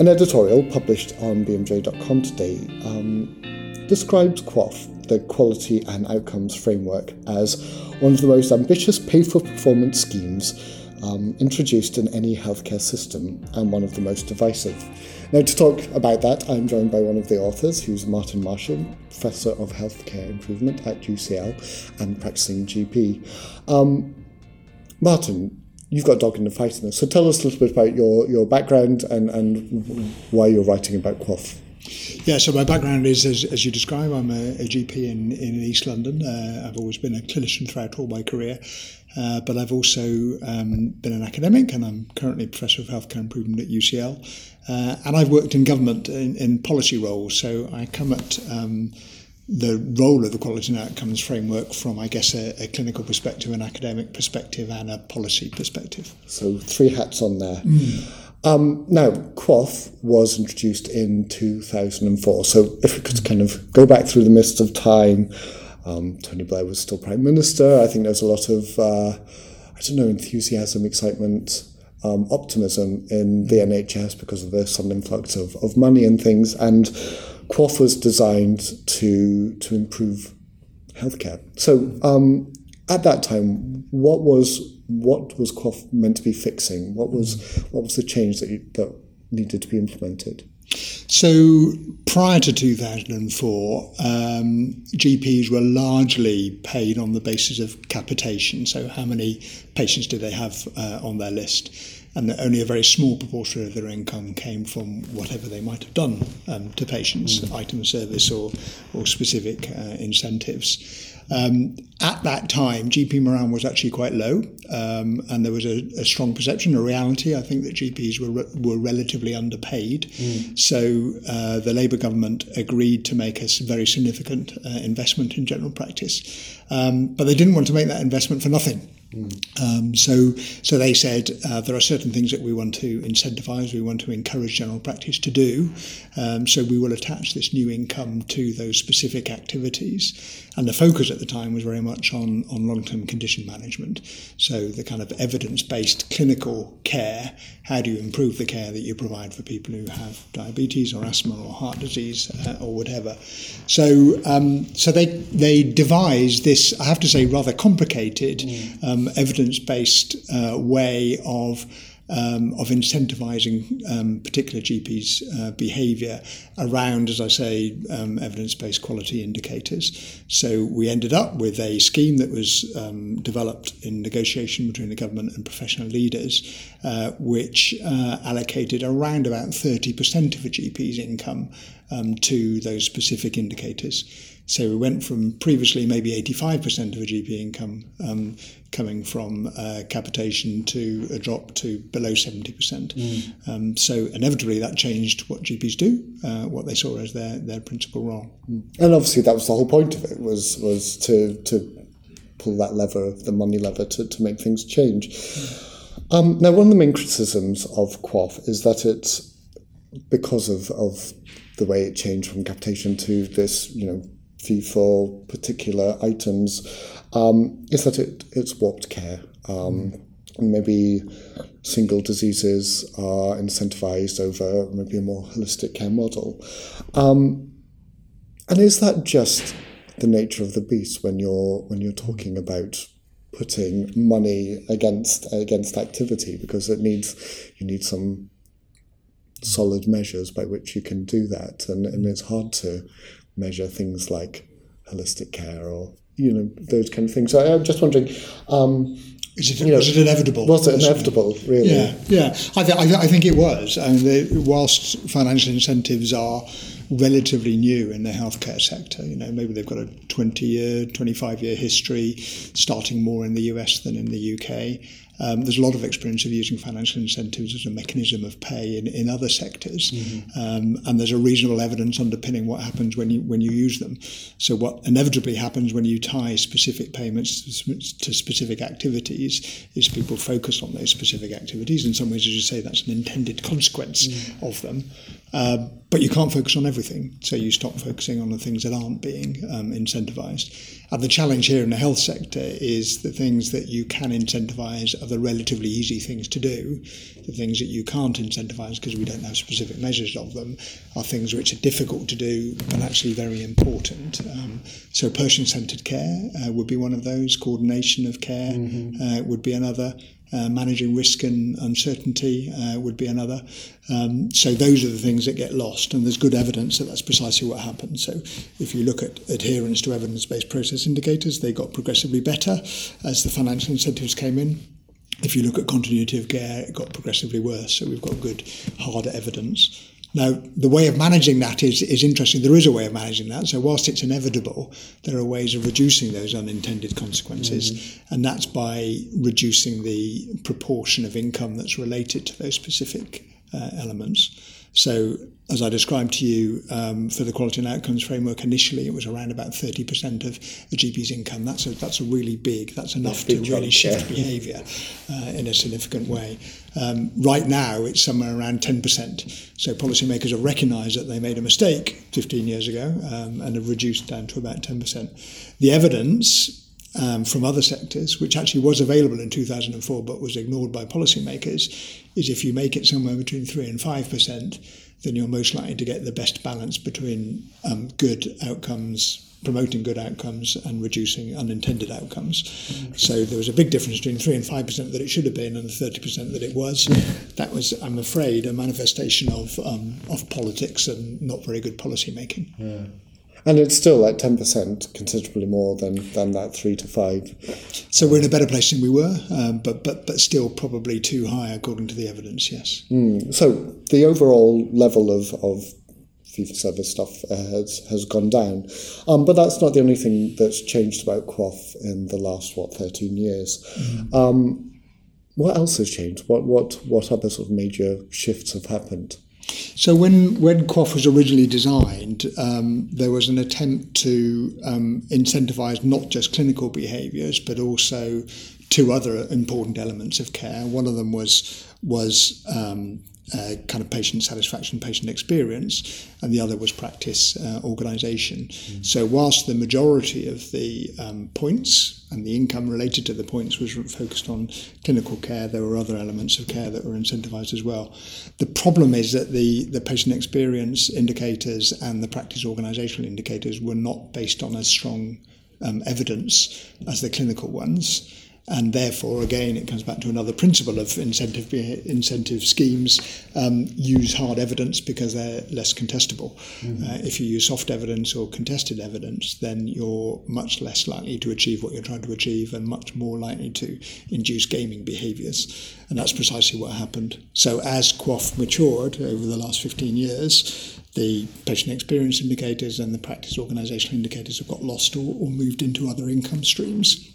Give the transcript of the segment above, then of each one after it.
An editorial published on bmj.com today um, describes QOF, the Quality and Outcomes Framework, as one of the most ambitious pay for performance schemes um, introduced in any healthcare system and one of the most divisive. Now, to talk about that, I'm joined by one of the authors, who's Martin Marshall, Professor of Healthcare Improvement at UCL and practicing GP. Um, Martin, you've got a dog in the fight in this. So tell us a little bit about your, your background and, and why you're writing about QOF. Yeah, so my background is, as, as you describe, I'm a, a GP in, in East London. Uh, I've always been a clinician throughout all my career, uh, but I've also um, been an academic and I'm currently Professor of Healthcare Improvement at UCL. Uh, and I've worked in government in, in policy roles, so I come at um, the role of the quality and outcomes framework from, I guess, a, a, clinical perspective, an academic perspective, and a policy perspective. So three hats on there. Mm. Um, now, QOF was introduced in 2004. So if we could kind of go back through the mist of time, um, Tony Blair was still Prime Minister. I think there's a lot of, uh, I don't know, enthusiasm, excitement, um, optimism in the NHS because of the sudden influx of, of money and things. And QOF was designed to to improve healthcare. So um, at that time, what was what was QOF meant to be fixing? What was what was the change that you, that needed to be implemented? So prior to 2004, um, GPs were largely paid on the basis of capitation. So how many patients did they have uh, on their list? And that only a very small proportion of their income came from whatever they might have done um, to patients, mm. item service or, or specific uh, incentives. Um, at that time, GP morale was actually quite low, um, and there was a, a, strong perception, a reality, I think, that GPs were, re- were relatively underpaid. Mm. So uh, the Labour government agreed to make a very significant uh, investment in general practice, um, but they didn't want to make that investment for nothing. Um, so, so they said uh, there are certain things that we want to incentivise, we want to encourage general practice to do. Um, so we will attach this new income to those specific activities. And the focus at the time was very much on, on long term condition management. So the kind of evidence based clinical care how do you improve the care that you provide for people who have diabetes or asthma or heart disease uh, or whatever. So, um, so they, they devised this, I have to say, rather complicated mm. Um, evidence based uh, way of um, of incentivizing um, particular GPs' uh, behavior around, as I say, um, evidence based quality indicators. So we ended up with a scheme that was um, developed in negotiation between the government and professional leaders, uh, which uh, allocated around about 30% of a GP's income um, to those specific indicators. So we went from previously maybe 85% of a GP income um, coming from uh, capitation to a drop to below 70%. Mm. Um, so inevitably that changed what GPs do, uh, what they saw as their, their principal role. Mm. And obviously that was the whole point of it was was to to pull that lever, the money lever, to, to make things change. Mm. Um, now, one of the main criticisms of QOF is that it's because of, of the way it changed from capitation to this, you know, for particular items um, is that it, it's warped care. Um, maybe single diseases are incentivized over maybe a more holistic care model. Um, and is that just the nature of the beast when you're when you're talking about putting money against against activity because it needs you need some solid measures by which you can do that and, and it's hard to measure things like holistic care or you know those kind of things. So I'm just wondering. Um, is it, you know, was it inevitable? Was it inevitable, really? Yeah, yeah. I, th- I, th- I think it was. I mean, they, whilst financial incentives are relatively new in the healthcare sector, you know, maybe they've got a 20 year, 25 year history, starting more in the US than in the UK. Um, there's a lot of experience of using financial incentives as a mechanism of pay in, in other sectors, mm-hmm. um, and there's a reasonable evidence underpinning what happens when you when you use them. So what inevitably happens when you tie specific payments to specific activities is people focus on those specific activities. In some ways, as you say, that's an intended consequence mm-hmm. of them. Uh, but you can't focus on everything, so you stop focusing on the things that aren't being um, incentivized. And the challenge here in the health sector is the things that you can incentivize are the relatively easy things to do. The things that you can't incentivize because we don't have specific measures of them are things which are difficult to do but actually very important. Um, so, person centered care uh, would be one of those, coordination of care mm-hmm. uh, would be another. Uh, managing risk and uncertainty uh, would be another. Um, so those are the things that get lost, and there's good evidence that that's precisely what happened. So if you look at adherence to evidence-based process indicators, they got progressively better as the financial incentives came in. If you look at continuity of care, it got progressively worse. So we've got good hard evidence. Now, the way of managing that is, is interesting. There is a way of managing that. So, whilst it's inevitable, there are ways of reducing those unintended consequences, mm-hmm. and that's by reducing the proportion of income that's related to those specific uh, elements. So, as I described to you, um, for the quality and outcomes framework, initially it was around about 30% of a GP's income. That's a, that's a really big, that's enough to really shift yeah. behaviour uh, in a significant way. Um, right now, it's somewhere around 10%. So policymakers have recognised that they made a mistake 15 years ago um, and have reduced down to about 10%. The evidence um, from other sectors, which actually was available in 2004 but was ignored by policymakers, is if you make it somewhere between 3 and 5%, then you're most likely to get the best balance between um, good outcomes, promoting good outcomes, and reducing unintended outcomes. Mm-hmm. So there was a big difference between 3 and 5% that it should have been and the 30% that it was. that was, I'm afraid, a manifestation of, um, of politics and not very good policy making. Yeah. And it's still at 10%, considerably more than, than that 3 to 5. So we're in a better place than we were, um, but, but, but still probably too high according to the evidence, yes. Mm. So the overall level of, of fee for service stuff uh, has, has gone down. Um, but that's not the only thing that's changed about QOF in the last, what, 13 years. Mm. Um, what else has changed? What, what, what other sort of major shifts have happened? So when when QOF was originally designed, um, there was an attempt to um, incentivise not just clinical behaviours but also two other important elements of care. One of them was was um, uh, kind of patient satisfaction, patient experience, and the other was practice uh, organisation. Mm. So, whilst the majority of the um, points and the income related to the points was focused on clinical care, there were other elements of care that were incentivised as well. The problem is that the, the patient experience indicators and the practice organisational indicators were not based on as strong um, evidence as the clinical ones and therefore, again, it comes back to another principle of incentive incentive schemes um, use hard evidence because they're less contestable. Mm-hmm. Uh, if you use soft evidence or contested evidence, then you're much less likely to achieve what you're trying to achieve and much more likely to induce gaming behaviours. And that's precisely what happened. So, as QOF matured over the last 15 years, the patient experience indicators and the practice organisational indicators have got lost or, or moved into other income streams.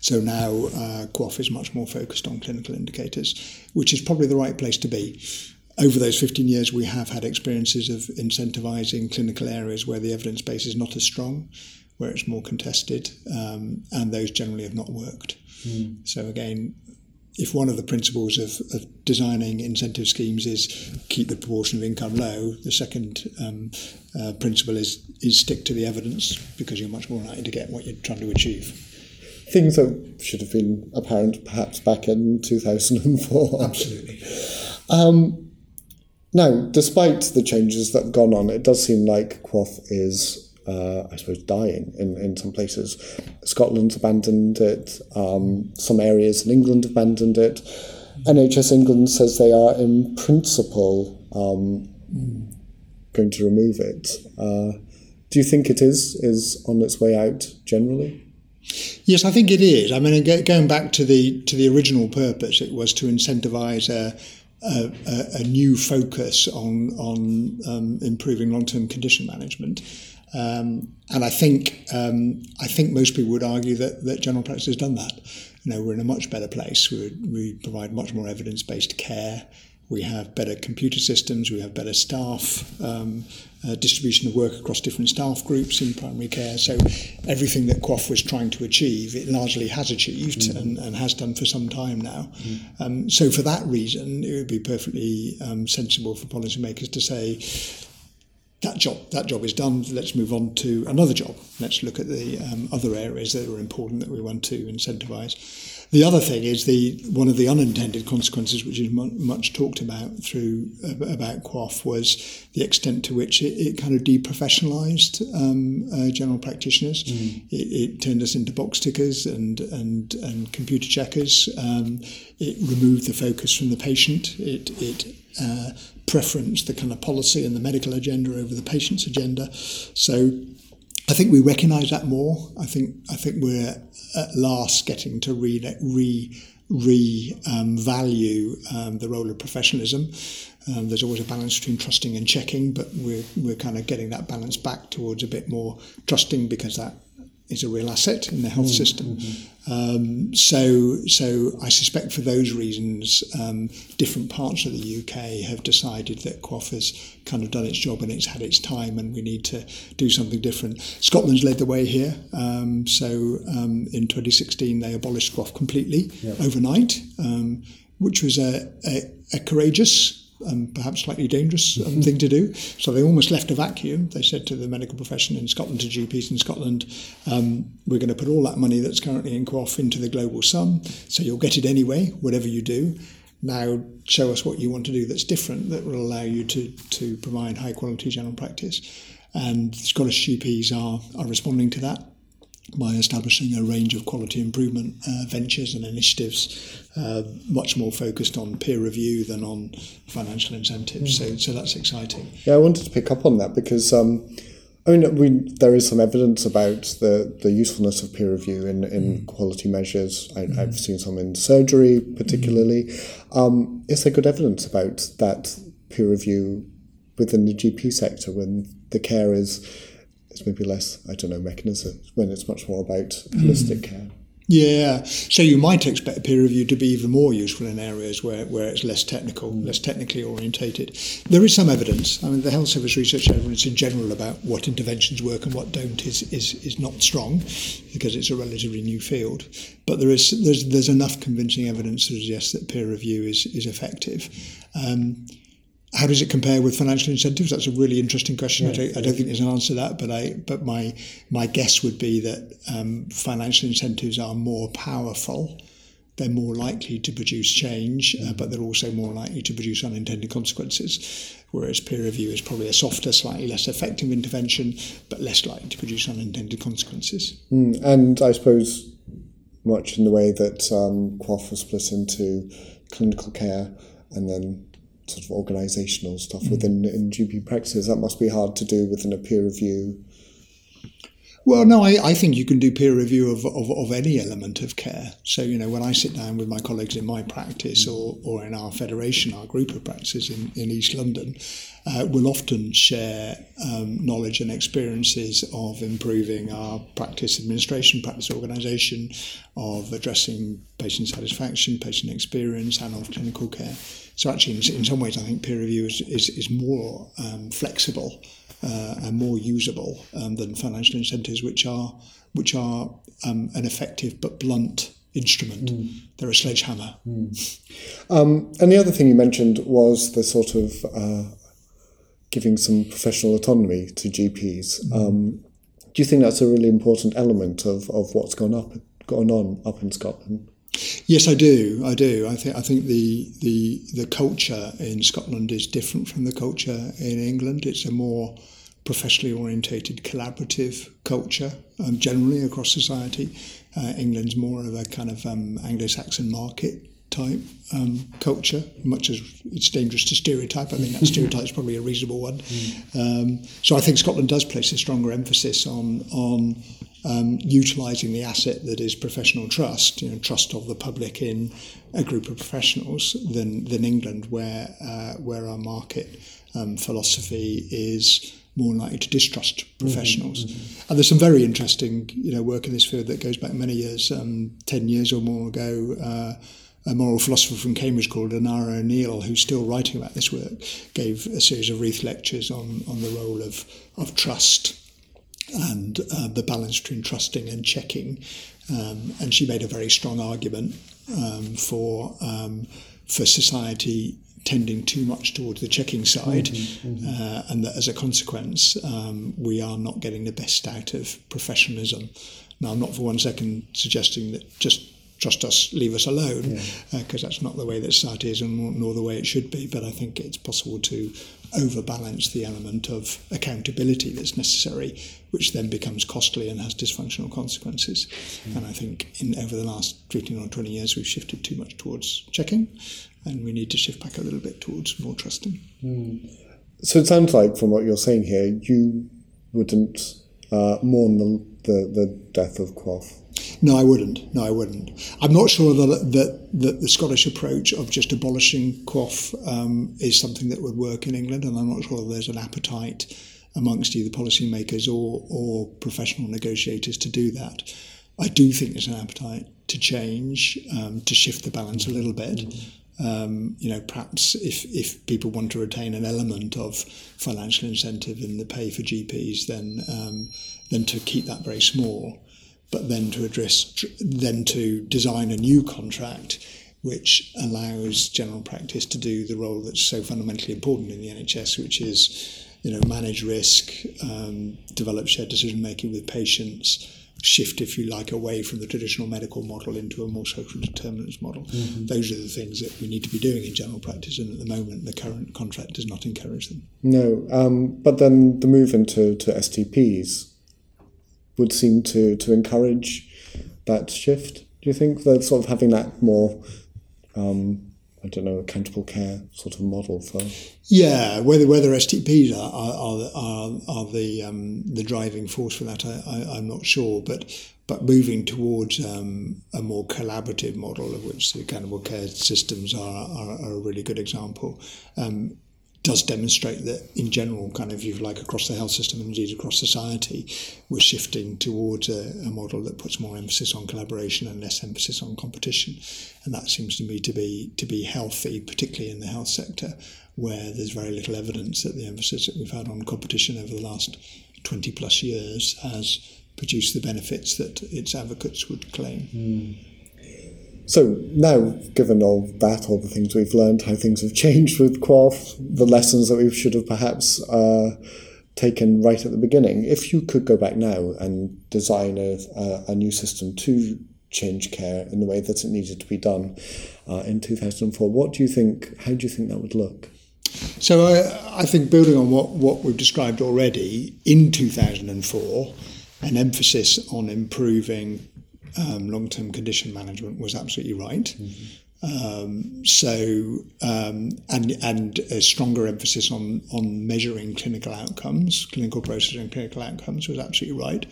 So now uh, QOF is much more focused on clinical indicators, which is probably the right place to be. Over those 15 years, we have had experiences of incentivising clinical areas where the evidence base is not as strong, where it's more contested, um, and those generally have not worked. Mm. So again, if one of the principles of, of, designing incentive schemes is keep the proportion of income low, the second um, uh, principle is is stick to the evidence because you're much more likely to get what you're trying to achieve things that should have been apparent perhaps back in 2004. Absolutely. Um, now, despite the changes that have gone on, it does seem like QOF is, uh, I suppose, dying in, in some places. Scotland's abandoned it, um, some areas in England abandoned it. NHS England says they are, in principle, um, mm. going to remove it. Uh, do you think it is is on its way out generally? Yes, I think it is. I mean, going back to the to the original purpose, it was to incentivise a, a, a new focus on on um, improving long term condition management. Um, and I think um, I think most people would argue that, that general practice has done that. You know, we're in a much better place. We, we provide much more evidence based care. We have better computer systems. We have better staff. Um, uh, distribution of work across different staff groups in primary care. So everything that QOF was trying to achieve, it largely has achieved mm. and, and, has done for some time now. Mm. Um, so for that reason, it would be perfectly um, sensible for policymakers to say, that job that job is done. Let's move on to another job. Let's look at the um, other areas that are important that we want to incentivise. The other thing is the one of the unintended consequences, which is much talked about through about QOF, was the extent to which it, it kind of deprofessionalised um, uh, general practitioners. Mm. It, it, turned us into box tickers and and and computer checkers. Um, it removed the focus from the patient. It it uh, preferenced the kind of policy and the medical agenda over the patient's agenda. So I think we recognise that more. I think I think we're at last getting to re re re um, value um, the role of professionalism. Um, there's always a balance between trusting and checking, but we're we're kind of getting that balance back towards a bit more trusting because that is a real asset in the health mm, system. Mm-hmm. Um, so, so I suspect for those reasons, um, different parts of the UK have decided that QOF has kind of done its job and it's had its time, and we need to do something different. Scotland's led the way here. Um, so, um, in 2016, they abolished QOF completely yep. overnight, um, which was a, a, a courageous um, perhaps slightly dangerous um, thing to do. So they almost left a vacuum. They said to the medical profession in Scotland, to GPs in Scotland, um, we're going to put all that money that's currently in QOF into the global sum. So you'll get it anyway, whatever you do. Now show us what you want to do that's different that will allow you to, to provide high quality general practice. And Scottish GPs are, are responding to that by establishing a range of quality improvement uh, ventures and initiatives, uh, much more focused on peer review than on financial incentives. Mm-hmm. So, so that's exciting. Yeah, I wanted to pick up on that because. Um, I mean, we, there is some evidence about the, the usefulness of peer review in, in mm. quality measures. I, have mm. seen some in surgery, particularly. Mm. Um, is there good evidence about that peer review within the GP sector when the care is it's maybe less, I don't know, mechanism when it's much more about holistic mm. care. Yeah, so you might expect peer review to be even more useful in areas where, where it's less technical, mm. less technically orientated. There is some evidence. I mean, the health service research evidence in general about what interventions work and what don't is, is, is not strong because it's a relatively new field. But there is there's there's enough convincing evidence to suggest that peer review is is effective. Um, how does it compare with financial incentives? That's a really interesting question. Yeah, I, don't, I, don't, think there's an answer to that, but I but my my guess would be that um, financial incentives are more powerful. They're more likely to produce change, uh, but they're also more likely to produce unintended consequences. Whereas peer review is probably a softer, slightly less effective intervention, but less likely to produce unintended consequences. Mm, and I suppose much in the way that um, QOF was split into clinical care and then sort of organisational stuff mm. within in GP practices. That must be hard to do within a peer review. Well, no, I, I think you can do peer review of, of, of, any element of care. So, you know, when I sit down with my colleagues in my practice or, or in our federation, our group of practices in, in East London, uh, we'll often share um, knowledge and experiences of improving our practice administration, practice organisation, of addressing patient satisfaction, patient experience, and of clinical care. So actually, in, in some ways, I think peer review is, is, is more um, flexible uh, and more usable um, than financial incentives, which are which are um, an effective but blunt instrument. Mm. They're a sledgehammer. Mm. Um, and the other thing you mentioned was the sort of uh, giving some professional autonomy to GPs. Mm. Um, do you think that's a really important element of, of what's gone up gone on up in Scotland? Yes, I do. I do. I think I think the the the culture in Scotland is different from the culture in England. It's a more professionally orientated, collaborative culture um, generally across society. Uh, England's more of a kind of um, Anglo-Saxon market type um, culture, much as it's dangerous to stereotype. I think that stereotype is probably a reasonable one. Mm. so I think Scotland does place a stronger emphasis on on um, utilising the asset that is professional trust, you know, trust of the public in a group of professionals, than than England, where uh, where our market um, philosophy is more likely to distrust mm-hmm, professionals. Mm-hmm. And there's some very interesting, you know, work in this field that goes back many years, um, ten years or more ago. Uh, a moral philosopher from Cambridge called Onora O'Neill, who's still writing about this work, gave a series of Reith lectures on, on the role of, of trust and uh, the balance between trusting and checking. Um, and she made a very strong argument um, for um, for society tending too much towards the checking side, mm-hmm, mm-hmm. Uh, and that as a consequence, um, we are not getting the best out of professionalism. Now, I'm not for one second suggesting that just trust us, leave us alone, because yeah. uh, that's not the way that society is and nor the way it should be. But I think it's possible to overbalance the element of accountability that's necessary, which then becomes costly and has dysfunctional consequences. Mm. And I think in over the last 15 or 20 years, we've shifted too much towards checking, and we need to shift back a little bit towards more trusting. Mm. So it sounds like, from what you're saying here, you wouldn't uh, mourn the, the, the death of QOF. No, I wouldn't. No, I wouldn't. I'm not sure that that, that the Scottish approach of just abolishing QOF um, is something that would work in England, and I'm not sure there's an appetite amongst either policymakers or or professional negotiators to do that. I do think there's an appetite to change, um, to shift the balance a little bit. Um, you know, perhaps if, if people want to retain an element of financial incentive in the pay for GPs, then um, then to keep that very small but then to address, then to design a new contract which allows general practice to do the role that's so fundamentally important in the NHS, which is, you know, manage risk, um, develop shared decision making with patients, shift, if you like, away from the traditional medical model into a more social determinants model. Mm-hmm. Those are the things that we need to be doing in general practice, and at the moment, the current contract does not encourage them. No, um, but then the move into to STPs would seem to to encourage that shift. Do you think that sort of having that more um, I don't know, accountable care sort of model for. Yeah, whether whether STPs are are, are, are the um, the driving force for that, I, I, am not sure. But but moving towards um, a more collaborative model, of which the accountable care systems are, are, are a really good example. Um, does demonstrate that in general, kind of, you like, across the health system and indeed across society, we're shifting towards a, a, model that puts more emphasis on collaboration and less emphasis on competition. And that seems to me to be to be healthy, particularly in the health sector, where there's very little evidence that the emphasis that we've had on competition over the last 20 plus years has produced the benefits that its advocates would claim. Mm. So now, given all that, all the things we've learned, how things have changed with QOF, the lessons that we should have perhaps uh, taken right at the beginning, if you could go back now and design a, a, new system to change care in the way that it needed to be done uh, in 2004, what do you think, how do you think that would look? So I, I think building on what, what we've described already, in 2004, an emphasis on improving um, long term condition management was absolutely right. Mm-hmm. Um, so um, and and a stronger emphasis on on measuring clinical outcomes, clinical processing and clinical outcomes was absolutely right.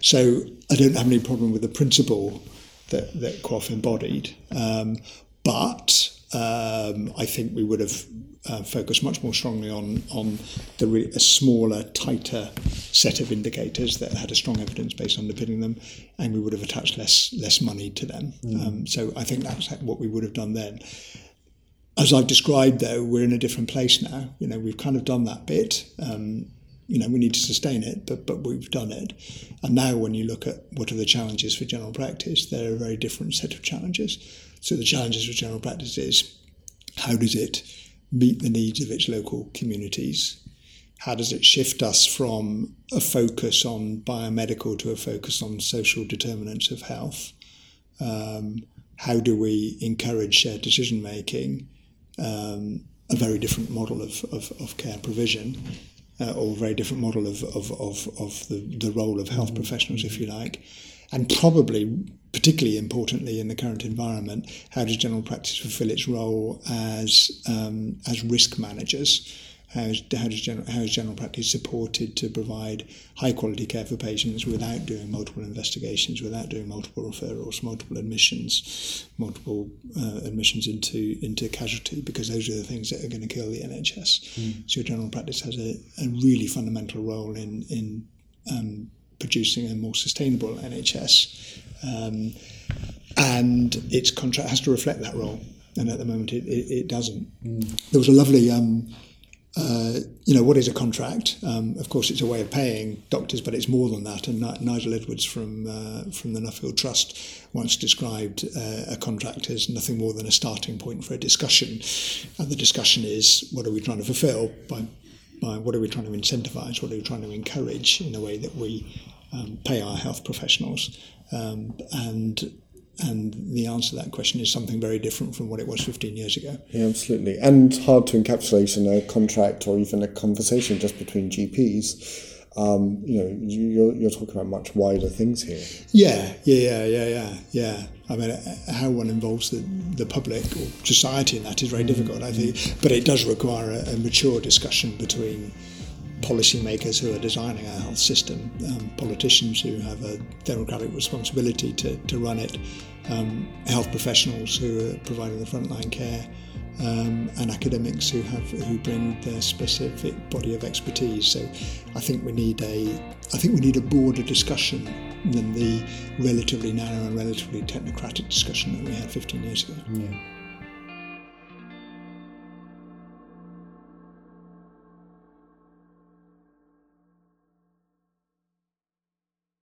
So I don't have any problem with the principle that that QOF embodied, um, but um, I think we would have uh, focused much more strongly on on the re- a smaller, tighter set of indicators that had a strong evidence base underpinning them, and we would have attached less less money to them. Mm. Um, so I think that's what we would have done then. As I've described, though, we're in a different place now. You know, we've kind of done that bit. Um, you know, we need to sustain it, but but we've done it. And now, when you look at what are the challenges for general practice, they're a very different set of challenges. So the challenges for general practice is how does it meet the needs of its local communities? How does it shift us from a focus on biomedical to a focus on social determinants of health? Um, how do we encourage shared decision making? Um, a very different model of, of, of care provision, uh, or a very different model of, of, of, of the, the role of health professionals, if you like. And probably particularly importantly in the current environment, how does general practice fulfil its role as um, as risk managers? How is, how, does general, how is general practice supported to provide high quality care for patients without doing multiple investigations, without doing multiple referrals, multiple admissions, multiple uh, admissions into into casualty? Because those are the things that are going to kill the NHS. Mm. So general practice has a, a really fundamental role in in um, producing a more sustainable NHS um, and its contract has to reflect that role. And at the moment, it, it, it doesn't. Mm. There was a lovely um, uh, you know, what is a contract? Um, of course, it's a way of paying doctors, but it's more than that. And Nigel Edwards from uh, from the Nuffield Trust once described uh, a contract as nothing more than a starting point for a discussion. And the discussion is, what are we trying to fulfil by, by what are we trying to incentivise? What are we trying to encourage in the way that we um, pay our health professionals? Um, and and the answer to that question is something very different from what it was 15 years ago. Yeah, absolutely. And hard to encapsulate in a contract or even a conversation just between GPs. Um, you know, you're, you're talking about much wider things here. Yeah, yeah, yeah, yeah, yeah. yeah. I mean, how one involves the, the public or society in that is very difficult, I think. But it does require a, a mature discussion between policymakers who are designing our health system, um, politicians who have a democratic responsibility to, to run it, um, health professionals who are providing the frontline care, um, and academics who have who bring their specific body of expertise. So, I think we need a I think we need a broader discussion than the relatively narrow and relatively technocratic discussion that we had 15 years ago. Yeah.